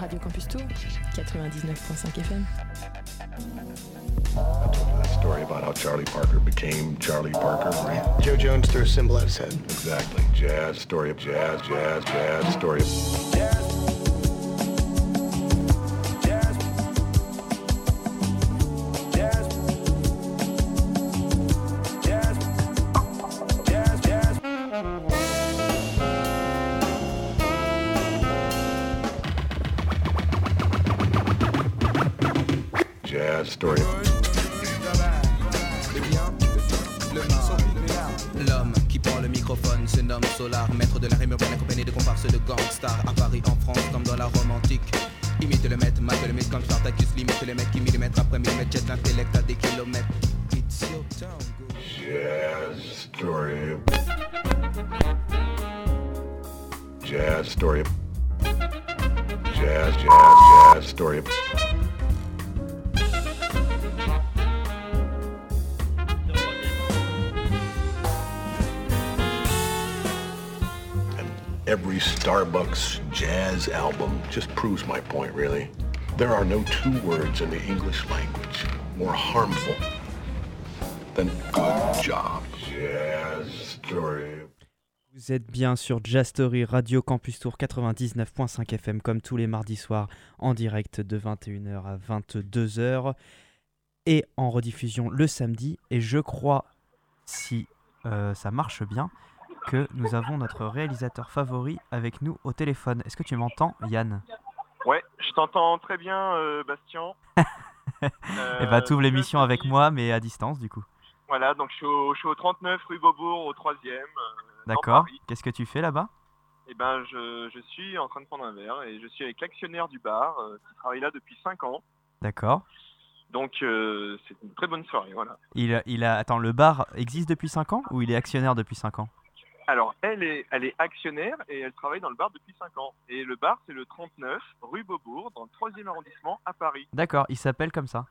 Radio Campus Tour, 99.5 FM. I told you that story about how Charlie Parker became Charlie Parker, right? Joe Jones threw a symbol at his head. Exactly. Jazz, story of jazz, jazz, jazz, story of... proves my point, really. There are no two words in the English language more harmful than good job. Jazz story. Vous êtes bien sur Jazz Story Radio Campus Tour 99.5 FM comme tous les mardis soirs en direct de 21h à 22h et en rediffusion le samedi. Et je crois, si euh, ça marche bien, que nous avons notre réalisateur favori avec nous au téléphone. Est-ce que tu m'entends, Yann? Je t'entends très bien, euh, Bastien. Eh bah, tu l'émission avec moi, mais à distance du coup. Voilà, donc je suis au, je suis au 39 rue Beaubourg, au 3 e D'accord. Qu'est-ce que tu fais là-bas? Et ben, je, je suis en train de prendre un verre et je suis avec l'actionnaire du bar euh, qui travaille là depuis 5 ans. D'accord. Donc, euh, c'est une très bonne soirée, voilà. Il, il a... Attends, le bar existe depuis 5 ans ou il est actionnaire depuis 5 ans? Alors, elle est, elle est actionnaire et elle travaille dans le bar depuis 5 ans. Et le bar, c'est le 39 rue Beaubourg, dans le 3e arrondissement à Paris. D'accord, il s'appelle comme ça.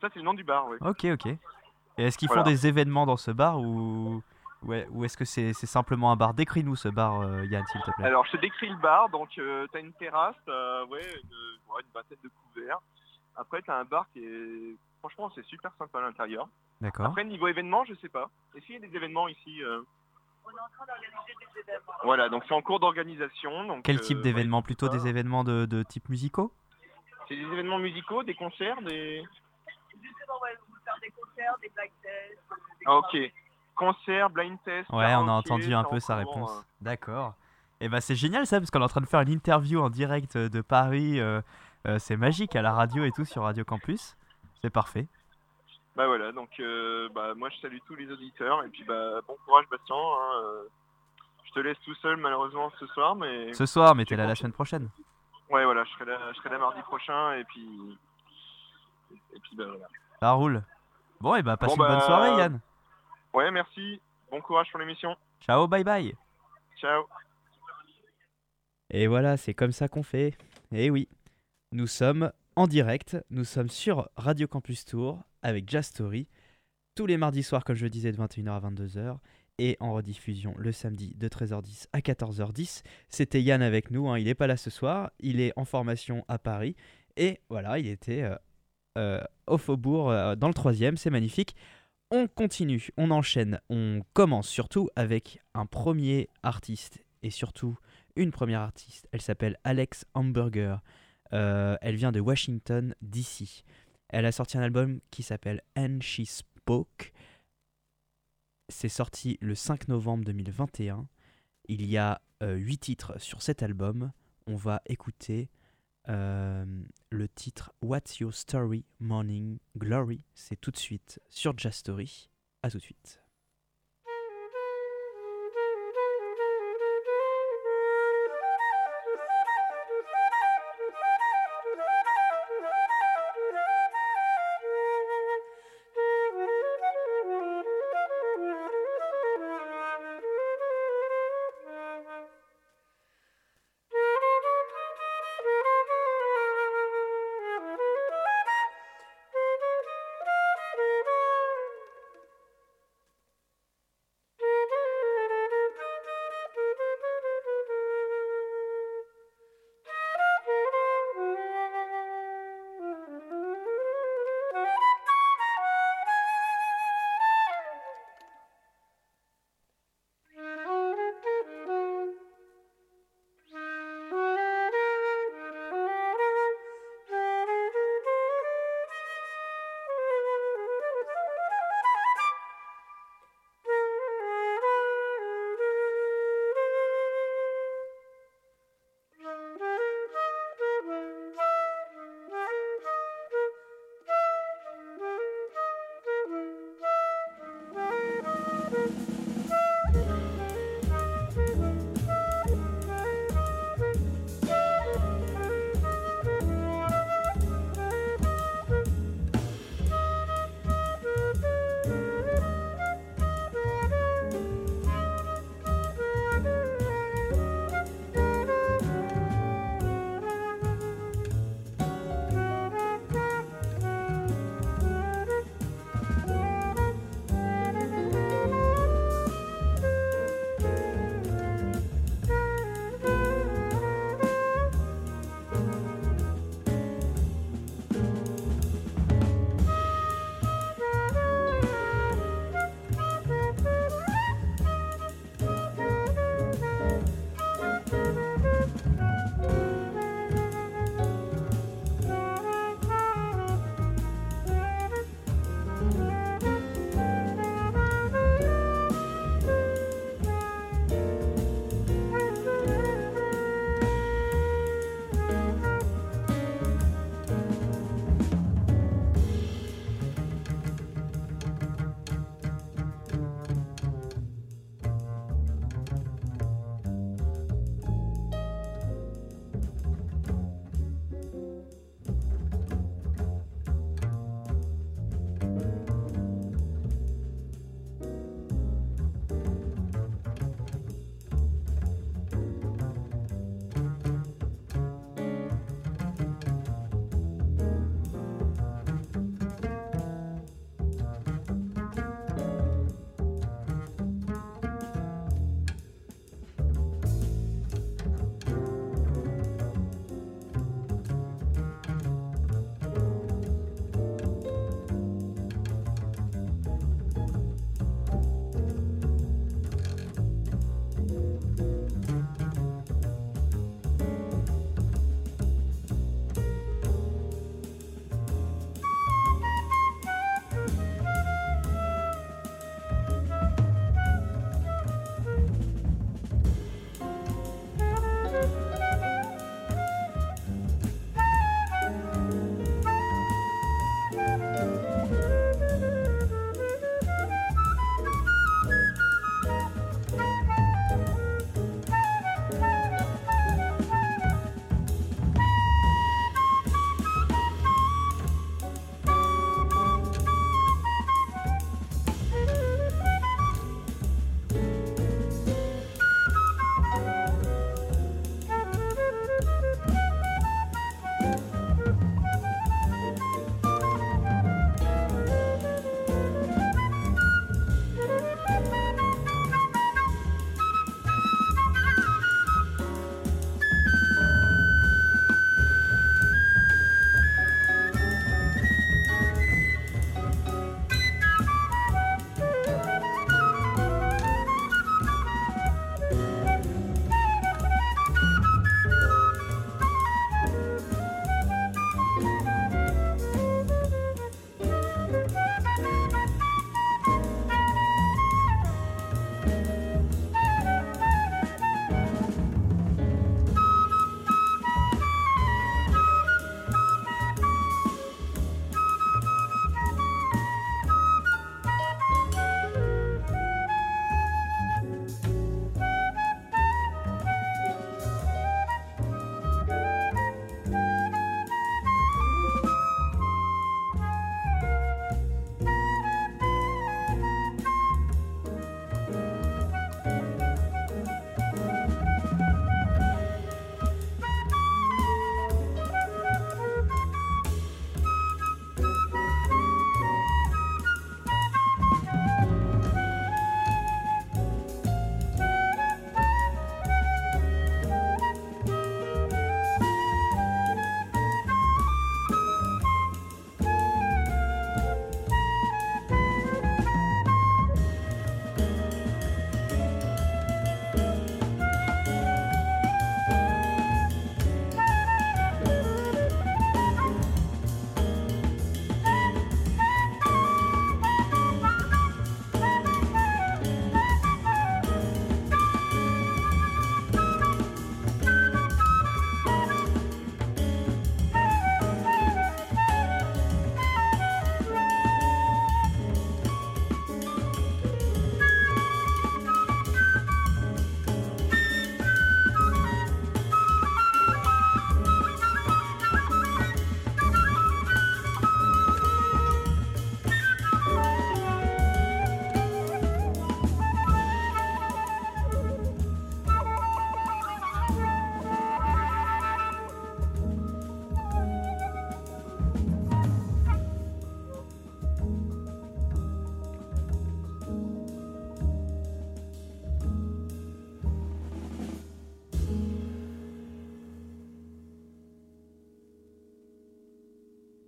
Ça, c'est le nom du bar, oui. Ok, ok. Et est-ce qu'ils Voilà. font des événements dans ce bar ou, ouais, ou est-ce que c'est simplement un bar? Décris-nous ce bar, euh, Yann, s'il te plaît. Alors, je te décris le bar. Donc, tu as une terrasse, t'as, ouais, une, ouais, une vingtaine de couverts. Après, tu as un bar qui est... Franchement, c'est super sympa à l'intérieur. D'accord. Après, niveau événement, je sais pas. Est-ce qu'il y a des événements ici euh Voilà, donc c'est en cours d'organisation. donc, Quel euh, type ouais, d'événements Plutôt des événements de, de type musicaux? C'est des événements musicaux, des concerts, des... Justement, ouais, vous faire des concerts, des black tests. euh, des Ah, ok. Concerts, blind test. Ouais, on a entendu un en peu sa cours, réponse. euh. D'accord. Et bah c'est génial ça, parce qu'on est en train de faire une interview en direct de Paris. euh, euh, c'est magique à la radio et tout sur Radio Campus. C'est parfait. Bah voilà, donc euh, bah, moi je salue tous les auditeurs et puis bah bon courage Bastien. hein, euh, je te laisse tout seul malheureusement ce soir, mais Ce soir, mais t'es là la semaine prochaine. ouais voilà, je serai là, je serai là mardi prochain et puis et puis bah voilà. Ça roule. Bon, et bah passe Bon, une bonne bah, soirée, Yann. Ouais merci, bon courage pour l'émission. Ciao, bye bye. Ciao. Et voilà, c'est comme ça qu'on fait. Et oui, nous sommes en direct, nous sommes sur Radio Campus Tour avec Jazz Story, tous les mardis soirs, comme je le disais, de 21h à 22h, et en rediffusion le samedi de 13h10 à 14h10. C'était Yann avec nous, hein, il n'est pas là ce soir, il est en formation à Paris, et voilà, il était euh, euh, au Faubourg, euh, dans le troisième, c'est magnifique. On continue, on enchaîne, on commence surtout avec un premier artiste, et surtout une première artiste. Elle s'appelle Alex Hamburger. Euh, elle vient de Washington, D.C. Elle a sorti un album qui s'appelle And She Spoke. C'est sorti le 5 novembre 2021. Il y a 8 titres sur cet album. On va écouter euh, le titre What's Your Story Morning Glory. C'est tout de suite sur Jazz Story. A tout de suite.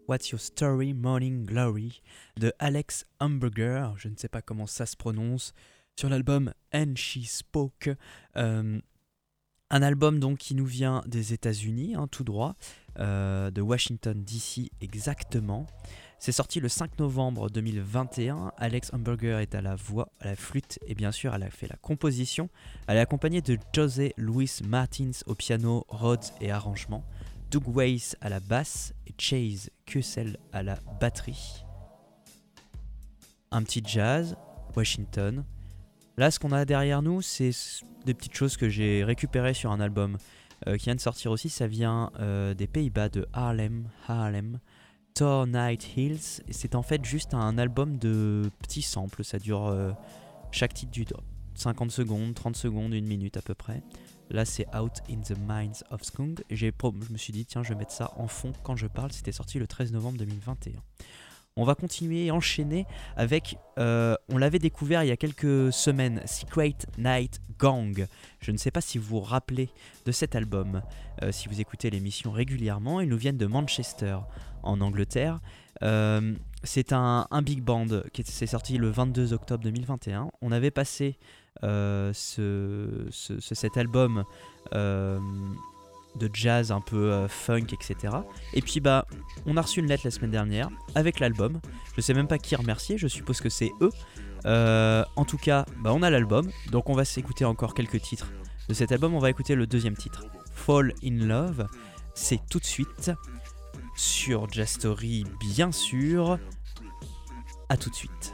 What's Your Story, Morning Glory de Alex Hamburger, je ne sais pas comment ça se prononce, sur l'album And She Spoke. Euh, un album donc qui nous vient des États-Unis, hein, tout droit, euh, de Washington DC exactement. C'est sorti le 5 novembre 2021. Alex Hamburger est à la voix, à la flûte et bien sûr elle a fait la composition. Elle est accompagnée de José Luis Martins au piano, Rhodes et arrangement, Doug Weiss à la basse et Chase Kussel à la batterie. Un petit jazz, Washington. Là, ce qu'on a derrière nous, c'est des petites choses que j'ai récupérées sur un album euh, qui vient de sortir aussi. Ça vient euh, des Pays-Bas de Harlem, Harlem. Tor Night Hills. C'est en fait juste un album de petits samples. Ça dure. euh, chaque titre dure 50 secondes, 30 secondes, une minute à peu près. Là, c'est Out in the Minds of Skunk. J'ai je me suis dit, tiens, je vais mettre ça en fond quand je parle. C'était sorti le 13 novembre 2021. On va continuer et enchaîner avec. euh, on l'avait découvert il y a quelques semaines, Secret Night Gang. Je ne sais pas si vous vous rappelez de cet album. euh, si vous écoutez l'émission régulièrement, ils nous viennent de Manchester, en Angleterre. Euh, c'est un, big band qui est- s'est sorti le 22 octobre 2021. On avait passé ce, ce- ce- cet album euh, de jazz un peu euh, funk, etc. Et puis bah, on a reçu une lettre la semaine dernière avec l'album. Je sais même pas qui remercier, je suppose que c'est eux. Euh, en tout cas, bah, on a l'album, donc on va s'écouter encore quelques titres de cet album. On va écouter le deuxième titre, Fall in Love. C'est tout de suite sur Jazz Story, bien sûr. À tout de suite.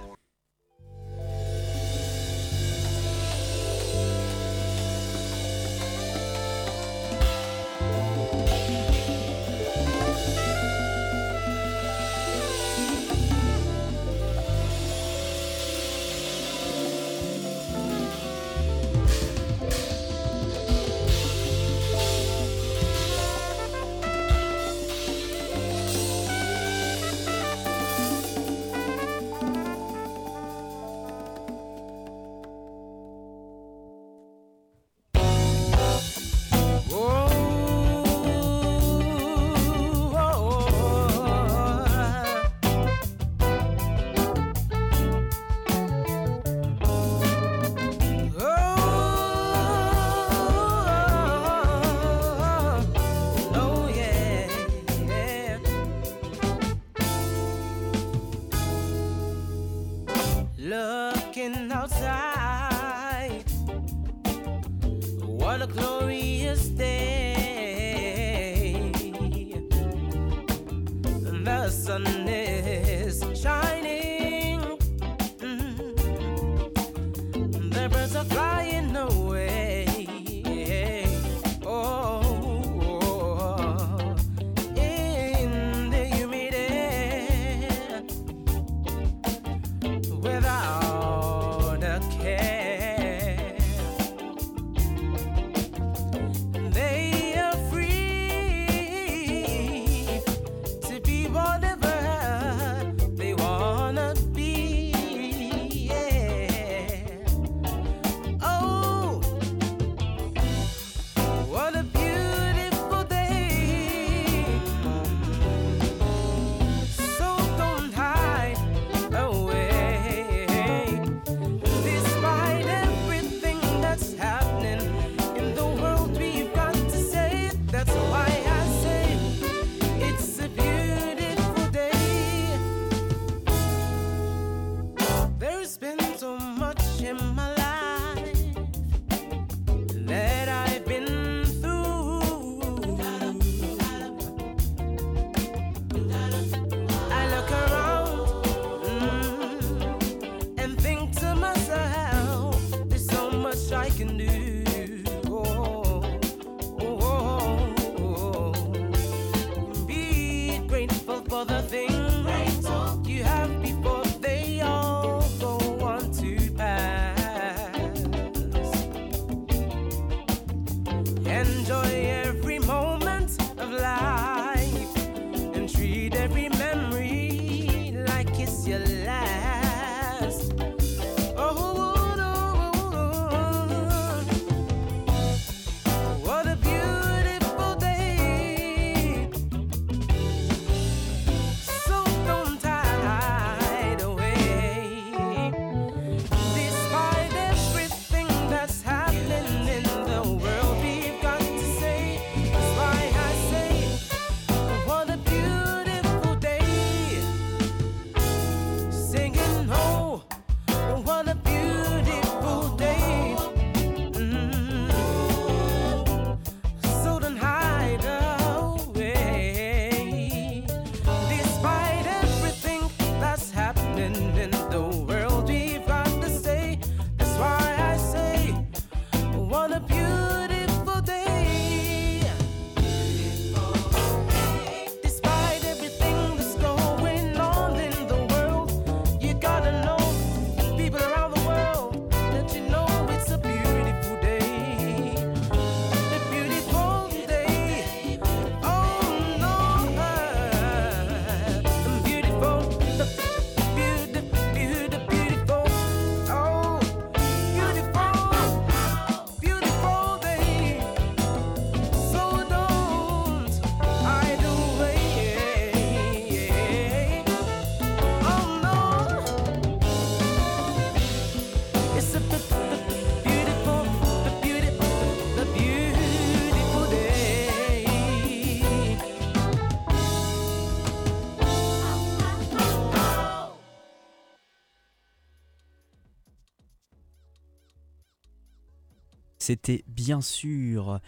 C'était bien sûr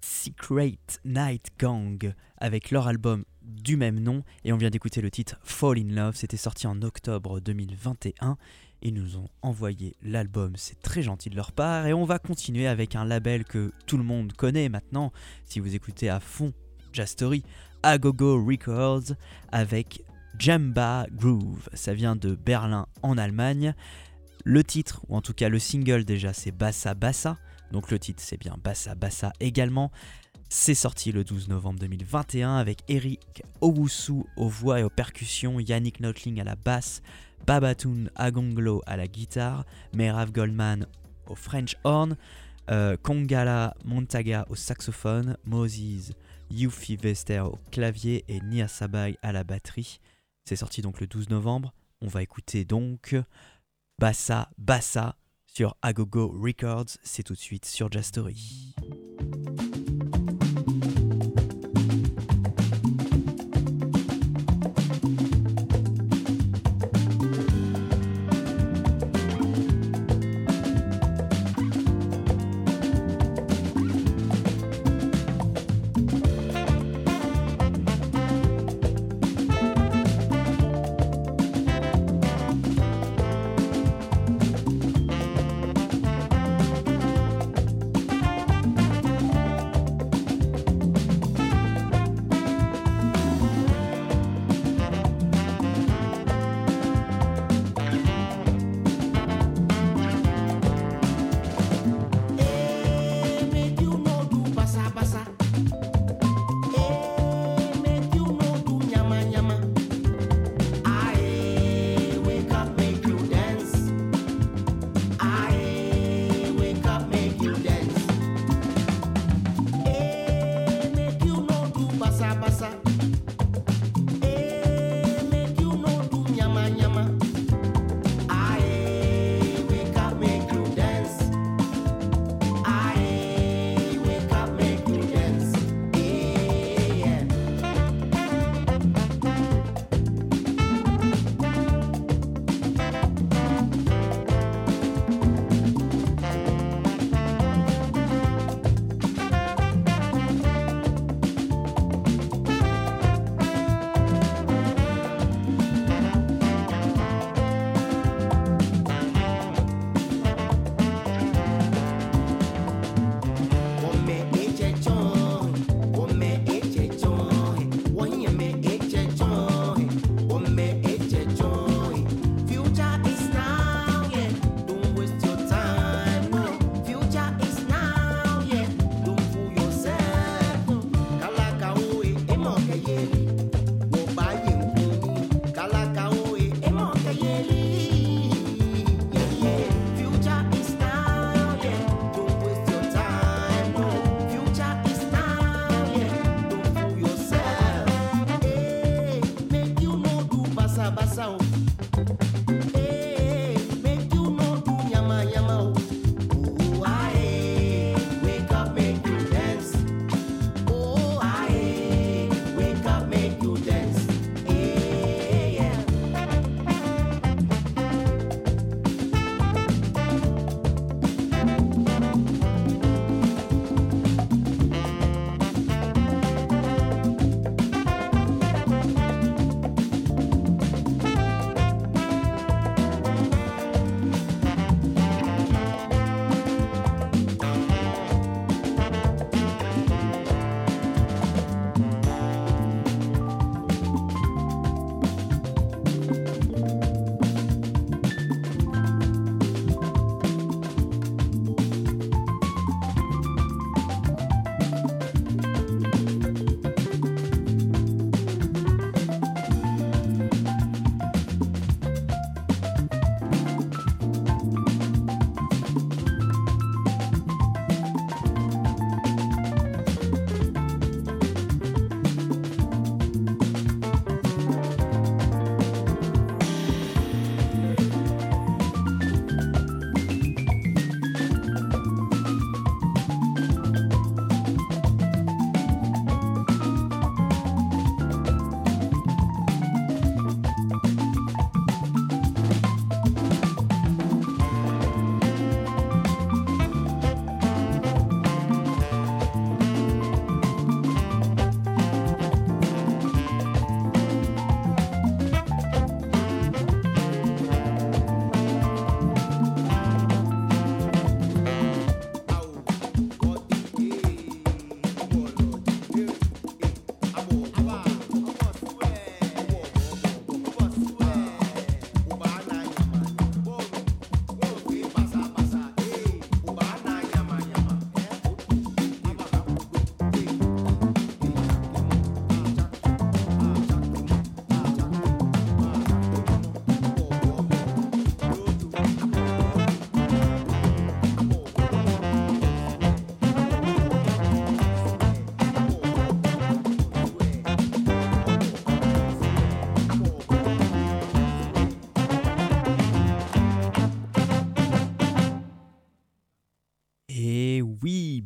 Secret Night Gang avec leur album du même nom et on vient d'écouter le titre Fall in Love. C'était sorti en octobre 2021. Ils nous ont envoyé l'album, c'est très gentil de leur part. Et on va continuer avec un label que tout le monde connaît maintenant, si vous écoutez à fond Jastory, Agogo Records, avec Jamba Groove. Ça vient de Berlin en Allemagne. Le titre, ou en tout cas le single déjà, c'est Bassa Bassa. Donc le titre, c'est bien Bassa Bassa également. C'est sorti le 12 novembre 2021 avec Eric Owusu aux voix et aux percussions, Yannick Notling à la basse, Babatun Agonglo à la guitare, Merav Goldman au French horn, euh, Kongala Montaga au saxophone, Moses Yuffie Vester au clavier et Nia Sabai à la batterie. C'est sorti donc le 12 novembre. On va écouter donc Bassa Bassa sur Agogo Records. C'est tout de suite sur Jastory. oui,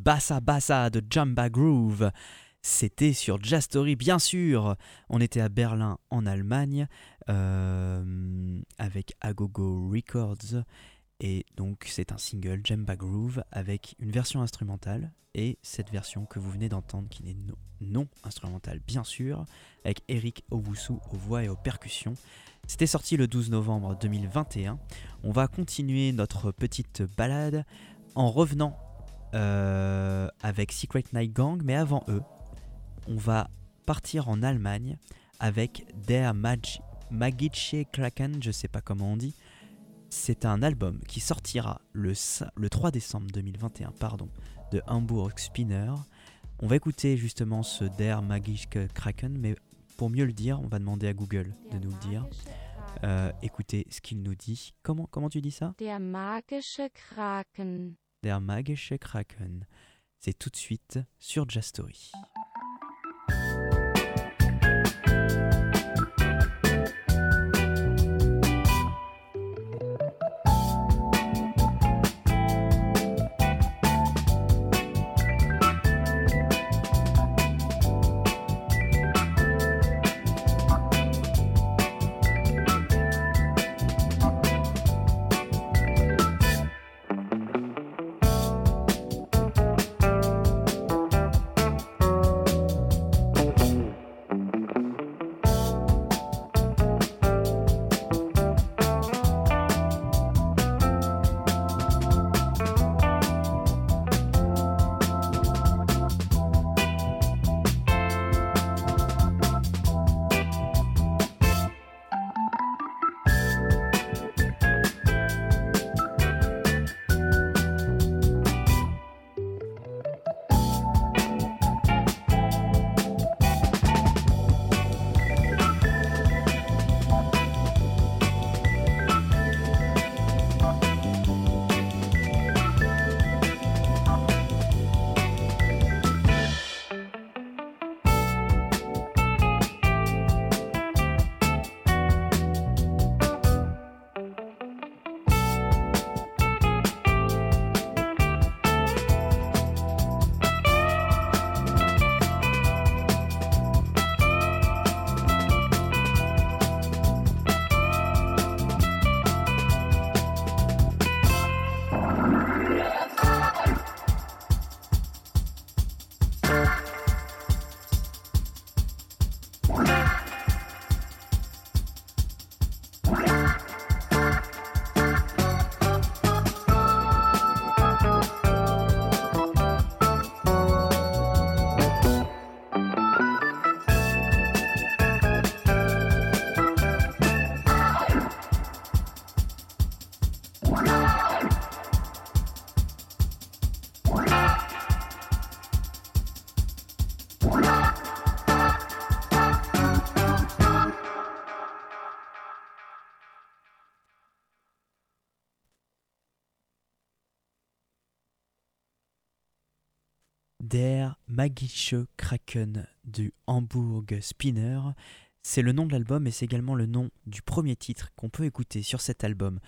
Bassa Bassa de Jamba Groove. C'était sur Jastory, bien sûr. On était à Berlin, en Allemagne, euh, avec Agogo Records. Et donc, c'est un single, Jamba Groove, avec une version instrumentale. Et cette version que vous venez d'entendre, qui n'est no- non instrumentale, bien sûr, avec Eric Owusu aux voix et aux percussions. C'était sorti le 12 novembre 2021. On va continuer notre petite balade en revenant euh, avec Secret Night Gang, mais avant eux, on va partir en Allemagne avec Der Mag Magische Kraken, je sais pas comment on dit. C'est un album qui sortira le, le 3 décembre 2021 pardon, de Hamburg Spinner. On va écouter justement ce Der Magische Kraken, mais pour mieux le dire, on va demander à Google de nous le dire. Euh, écoutez ce qu'il nous dit. Comment, comment tu dis ça? Der magische Kraken. Der Magische Kraken. C'est tout de suite sur Jastory. Magische Kraken du Hamburg Spinner. C'est le nom de l'album et c'est également le nom du premier titre qu'on peut écouter sur cet album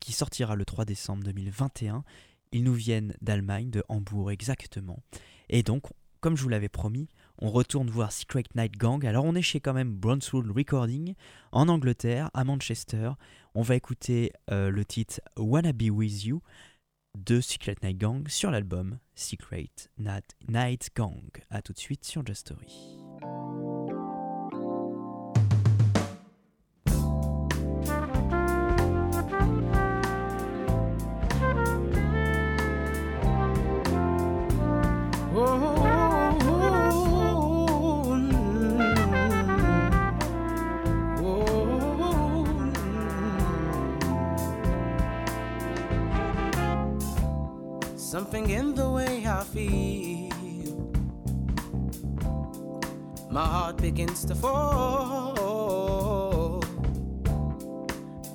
qui sortira le 3 décembre 2021. Ils nous viennent d'Allemagne, de Hambourg exactement. Et donc, comme je vous l'avais promis, on retourne voir Secret Night Gang. Alors on est chez quand même Brownswood Recording en Angleterre, à Manchester. On va écouter euh, le titre Wanna Be With You de Secret Night Gang sur l'album Secret Night, Gang. A tout de suite sur Just Story. Something in the way I feel. My heart begins to fall.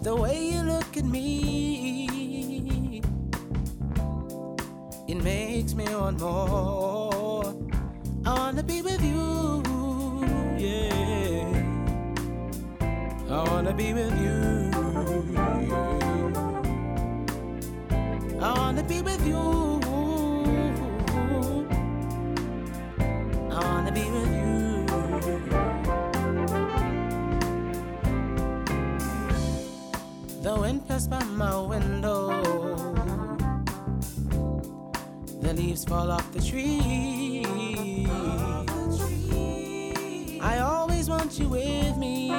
The way you look at me, it makes me want more. I wanna be with you, yeah. I wanna be with you. be with you. I wanna be with you. The wind passed by my window. The leaves fall off the tree. I always want you with me.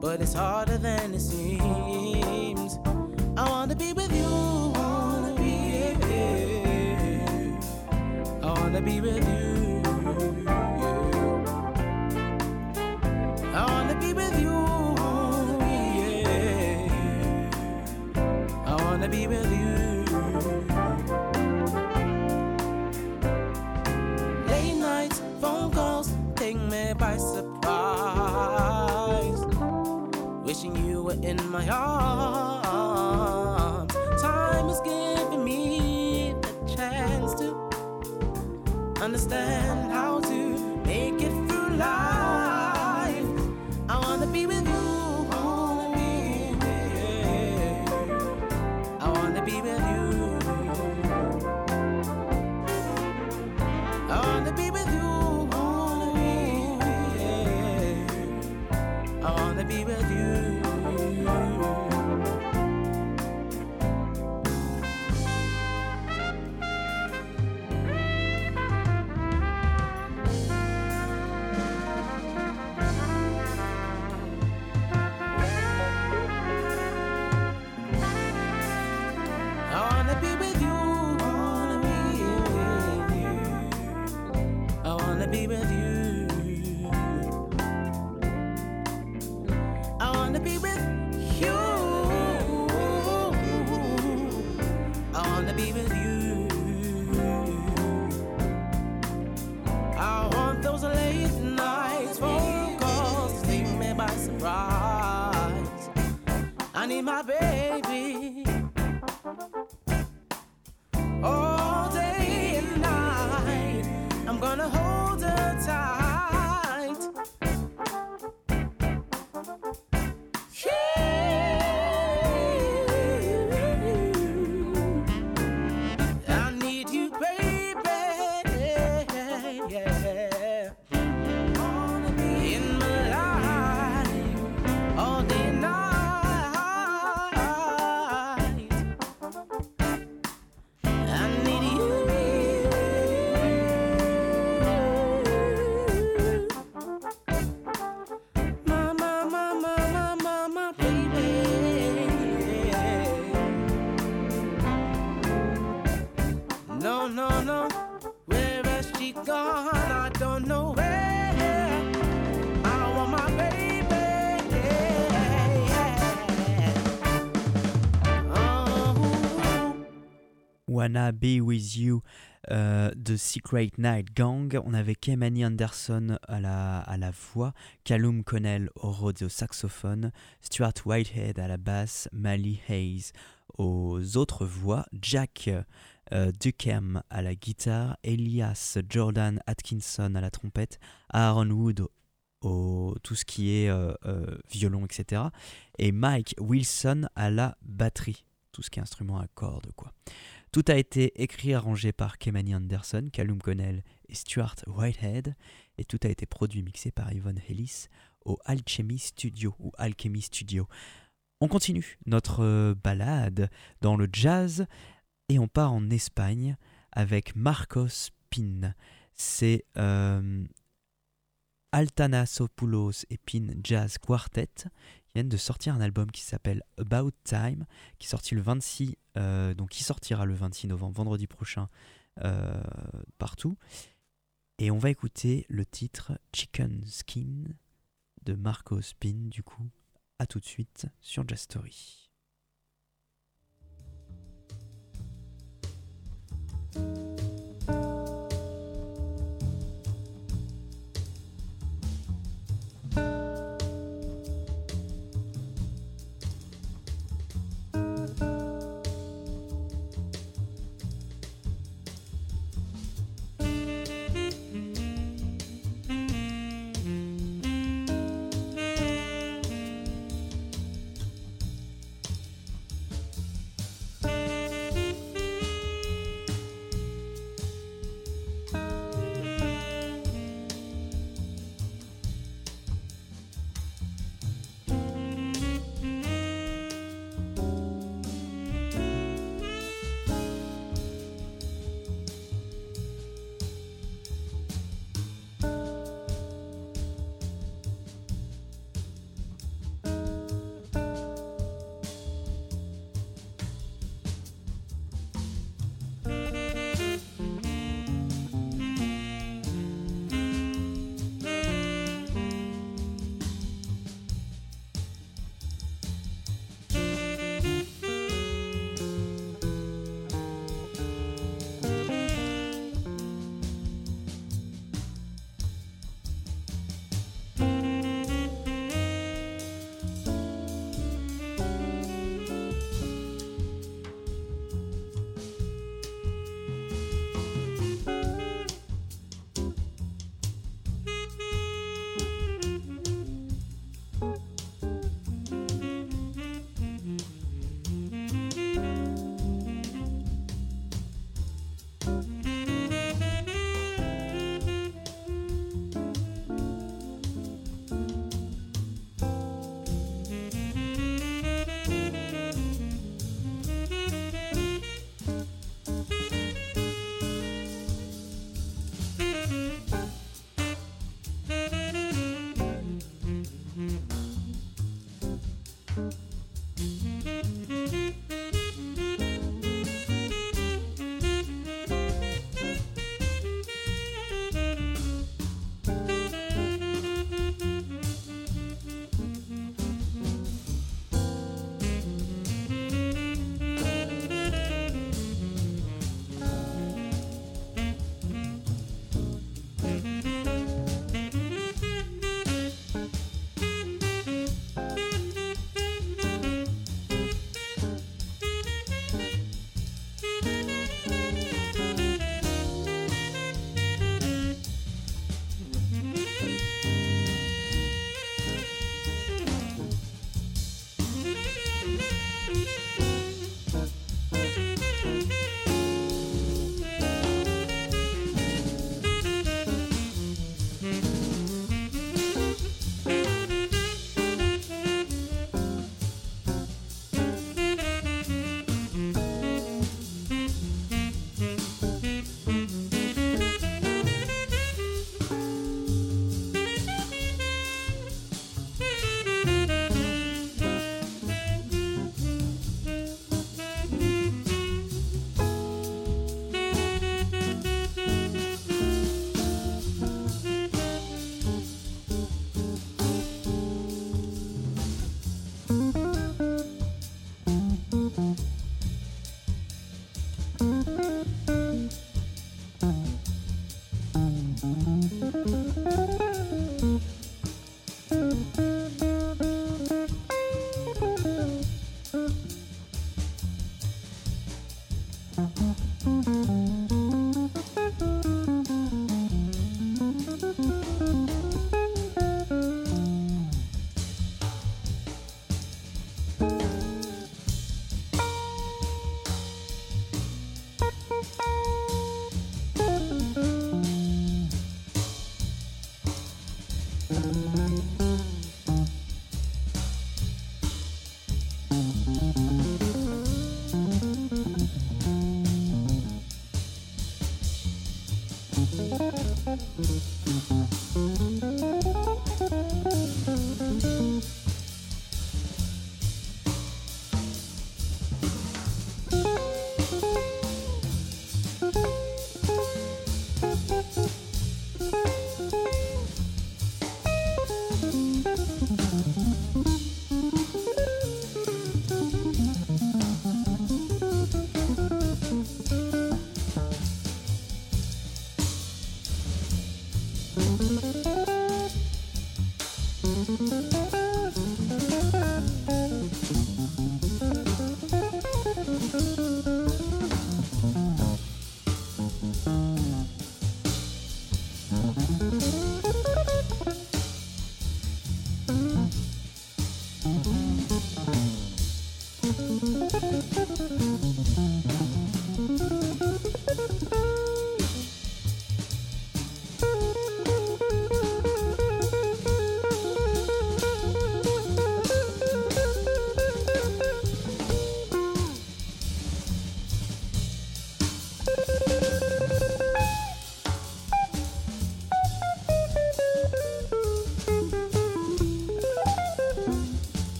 But it's harder than it seems. I need my baby. All Be With You euh, de Secret Night Gang. On avait Kemani Anderson à la, voix, Callum Connell au rhodes saxophone, Stuart Whitehead à la basse, Mally Hayes aux autres voix, Jack euh, à la guitare, Elias Jordan Atkinson à la trompette, Aaron Wood au- tout ce qui est euh, euh, violon, etc. Et Mike Wilson à la batterie, tout ce qui est instrument à cordes, quoi. Tout a été écrit et arrangé par Kemani Anderson, Callum Connell et Stuart Whitehead, et tout a été produit et mixé par Yvonne Ellis au Alchemy Studio ou Alchemy Studio. On continue notre euh, balade dans le jazz et on part en Espagne avec Marcos Pin. C'est euh, Altanasopoulos et Pin Jazz Quartet viennent de sortir un album qui s'appelle About Time, qui sorti le 26, euh, donc qui sortira le 26 novembre, vendredi prochain, euh, partout. Et on va écouter le titre Chicken Skin de Marco Spin, du coup. À tout de suite sur Jazz Story.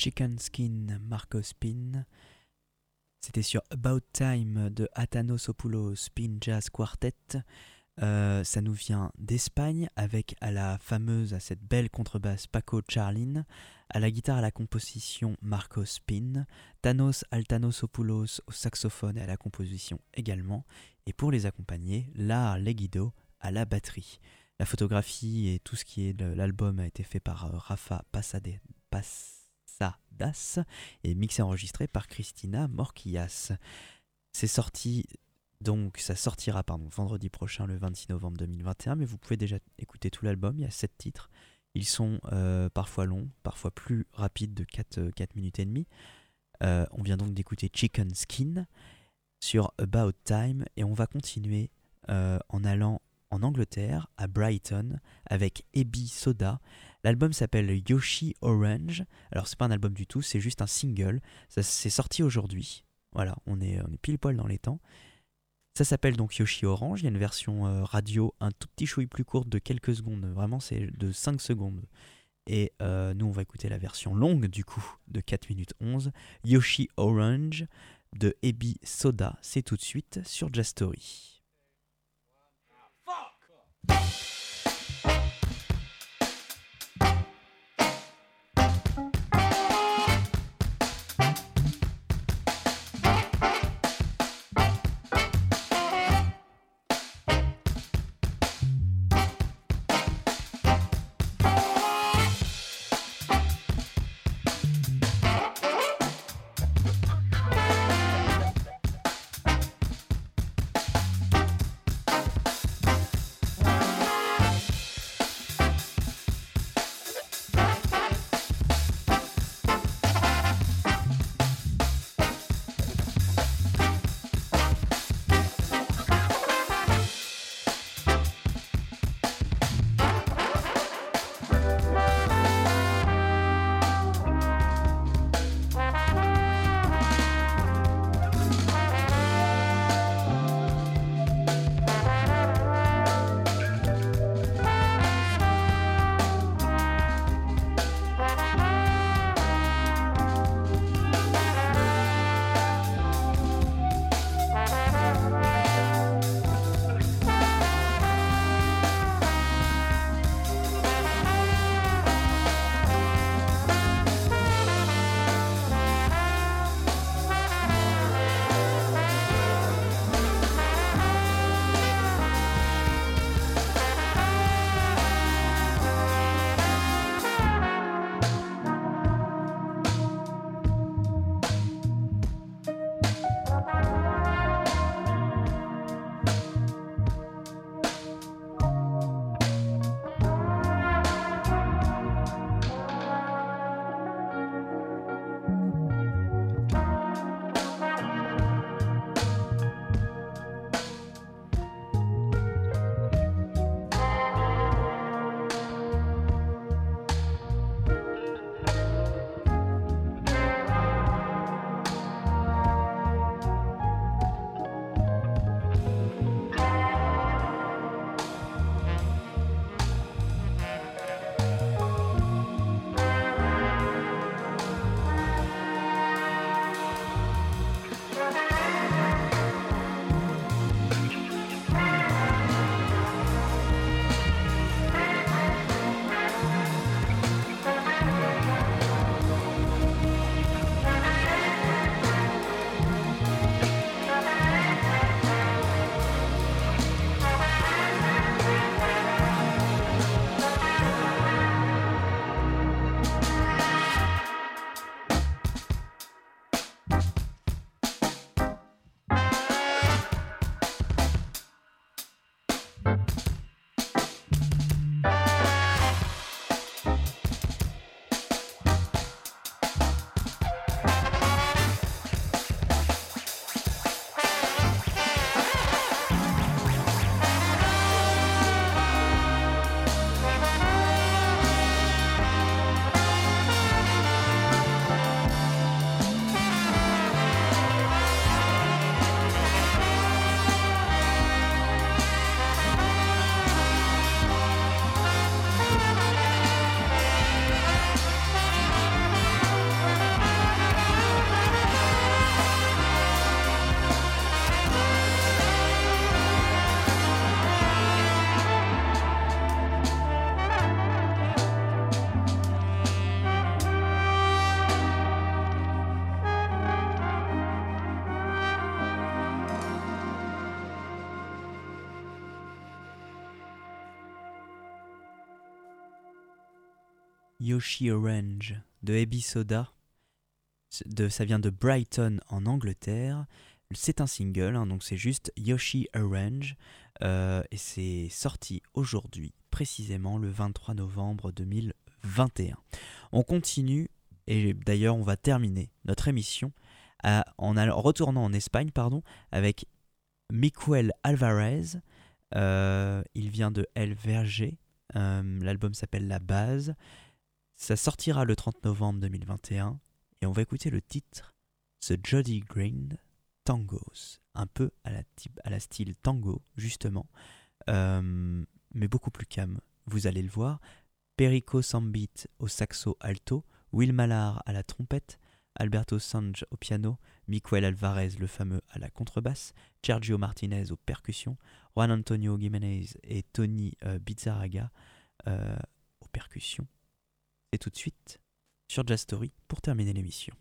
Chicken Skin Marco Spin. C'était sur About Time de Athanosopoulos Spin Jazz Quartet. Euh, ça nous vient d'Espagne avec à la fameuse, à cette belle contrebasse Paco Charlin, à la guitare à la composition Marco Spin, Thanos Altanosopoulos au saxophone et à la composition également, et pour les accompagner, Lar Leguido à la batterie. La photographie et tout ce qui est l'album a été fait par euh, Rafa Pasade, Das et mixé enregistré par Christina Morquillas. C'est sorti donc ça sortira pardon, vendredi prochain le 26 novembre 2021, mais vous pouvez déjà écouter tout l'album, il y a 7 titres. Ils sont euh, parfois longs, parfois plus rapides de 4, 4 minutes et demie. Euh, on vient donc d'écouter Chicken Skin sur About Time et on va continuer euh, en allant en Angleterre, à Brighton, avec Ebi Soda. L'album s'appelle Yoshi Orange. Alors c'est pas un album du tout, c'est juste un single. Ça c'est sorti aujourd'hui. Voilà, on est, pile poil dans les temps. Ça s'appelle donc Yoshi Orange. Il y a une version euh, radio un tout petit chouille plus courte de quelques secondes. Vraiment, c'est de 5 secondes. Et euh, nous, on va écouter la version longue du coup de 4 minutes 11. Yoshi Orange de Ebi Soda. C'est tout de suite sur Jazz あ。Yoshi Orange de Ebi Soda. De, ça vient de Brighton en Angleterre. C'est un single, hein, donc c'est juste Yoshi Orange. Euh, et c'est sorti aujourd'hui, précisément le 23 novembre 2021. On continue Et d'ailleurs, on va terminer notre émission en retournant en Espagne pardon, avec Miquel Alvarez. Euh, il vient de El Verger. Euh, L'album s'appelle La Base. Ça sortira le 30 novembre 2021. Et on va écouter le titre The Jolly Green Tangos. Un peu à la, type- à la style tango, justement. Euh, mais beaucoup plus calme. Vous allez le voir. Perico Sambit au saxo alto, Will Mallard à la trompette, Alberto Sanj au piano, Miquel Alvarez le fameux à la contrebasse, Sergio Martinez aux percussions, Juan Antonio Jiménez et Tony euh, Bizarraga euh, aux percussions. Et tout de suite sur Jazz Story pour terminer l'émission.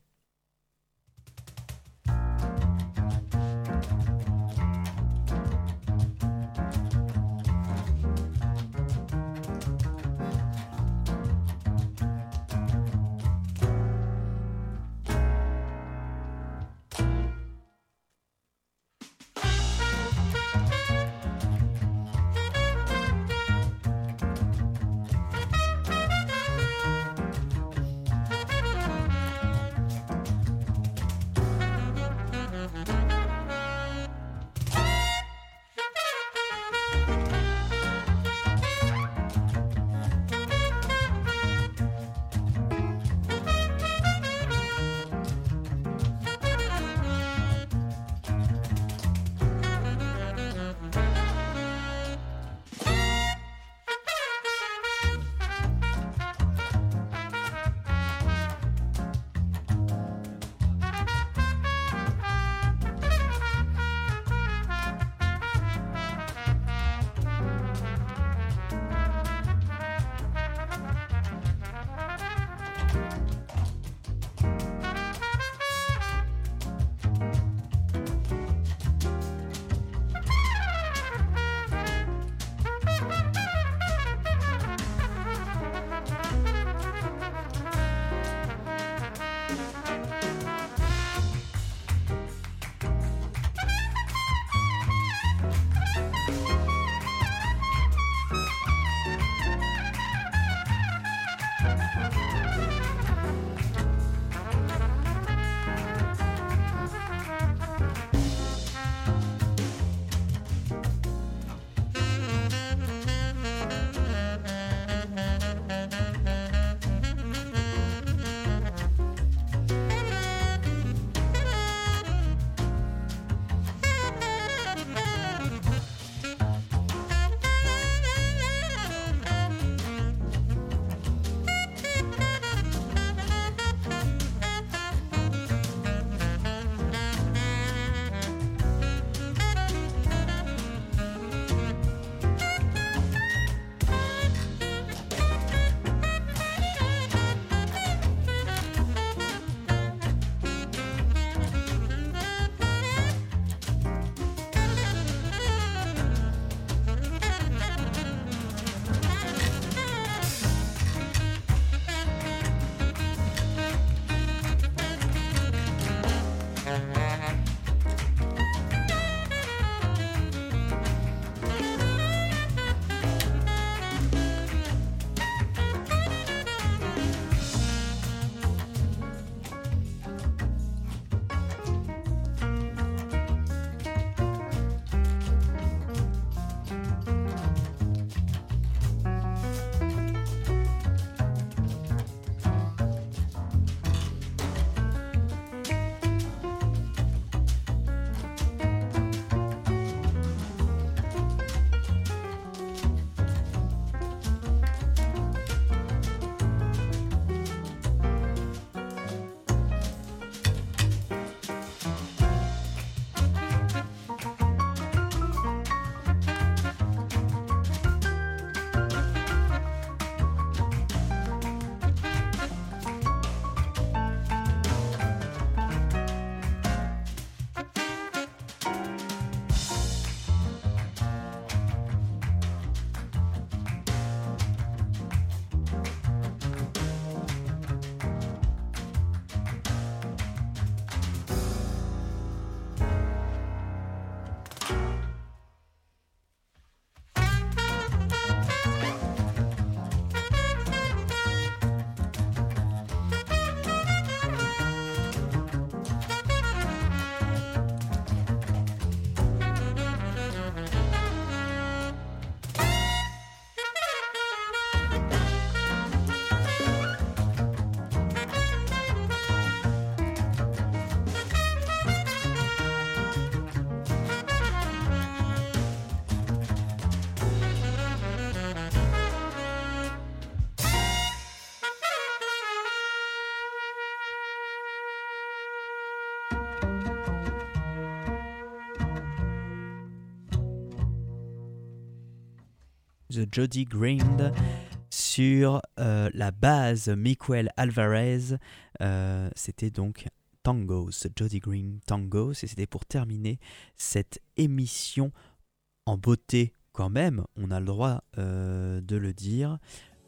Jody Grind sur euh, la base Miguel Alvarez. Euh, c'était donc Tangos, Jody Green Tangos, et c'était pour terminer cette émission en beauté quand même, on a le droit euh, de le dire.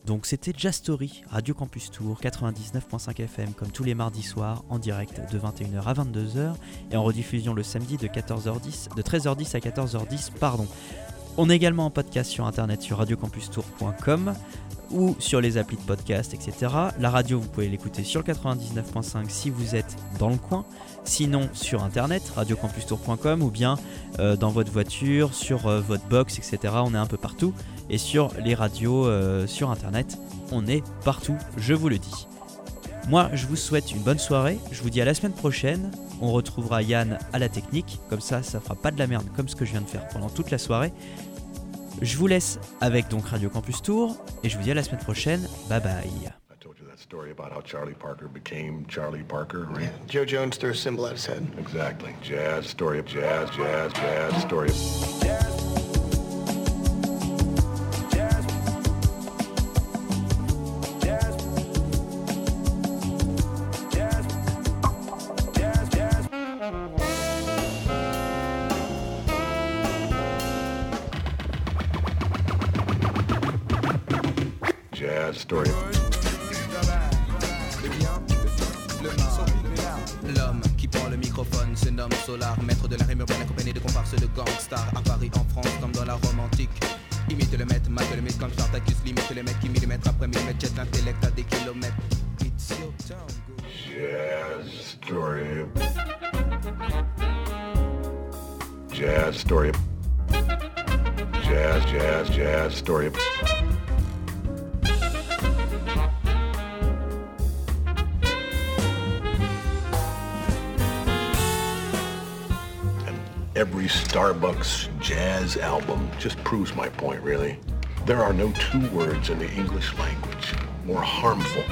Donc c'était Jastory, Radio Campus Tour, 99.5 FM, comme tous les mardis soirs, en direct de 21h à 22h, et en rediffusion le samedi de 14h10, de 13h10 à 14h10, pardon. On est également en podcast sur internet sur radiocampustour.com ou sur les applis de podcast, etc. La radio, vous pouvez l'écouter sur le 99.5 si vous êtes dans le coin. Sinon, sur internet, radiocampustour.com ou bien euh, dans votre voiture, sur euh, votre box, etc. On est un peu partout. Et sur les radios, euh, sur internet, on est partout, je vous le dis. Moi, je vous souhaite une bonne soirée. Je vous dis à la semaine prochaine. On retrouvera Yann à la technique. Comme ça, ça fera pas de la merde comme ce que je viens de faire pendant toute la soirée. Je vous laisse avec donc Radio Campus Tour et je vous dis à la semaine prochaine. Bye bye. I told you that story about how Charlie Parker became Charlie Parker, right? Joe Jones threw a symbol at his head. Exactly. Jazz, story of jazz, jazz, jazz, story of... Jazz, are no two words in the English language more harmful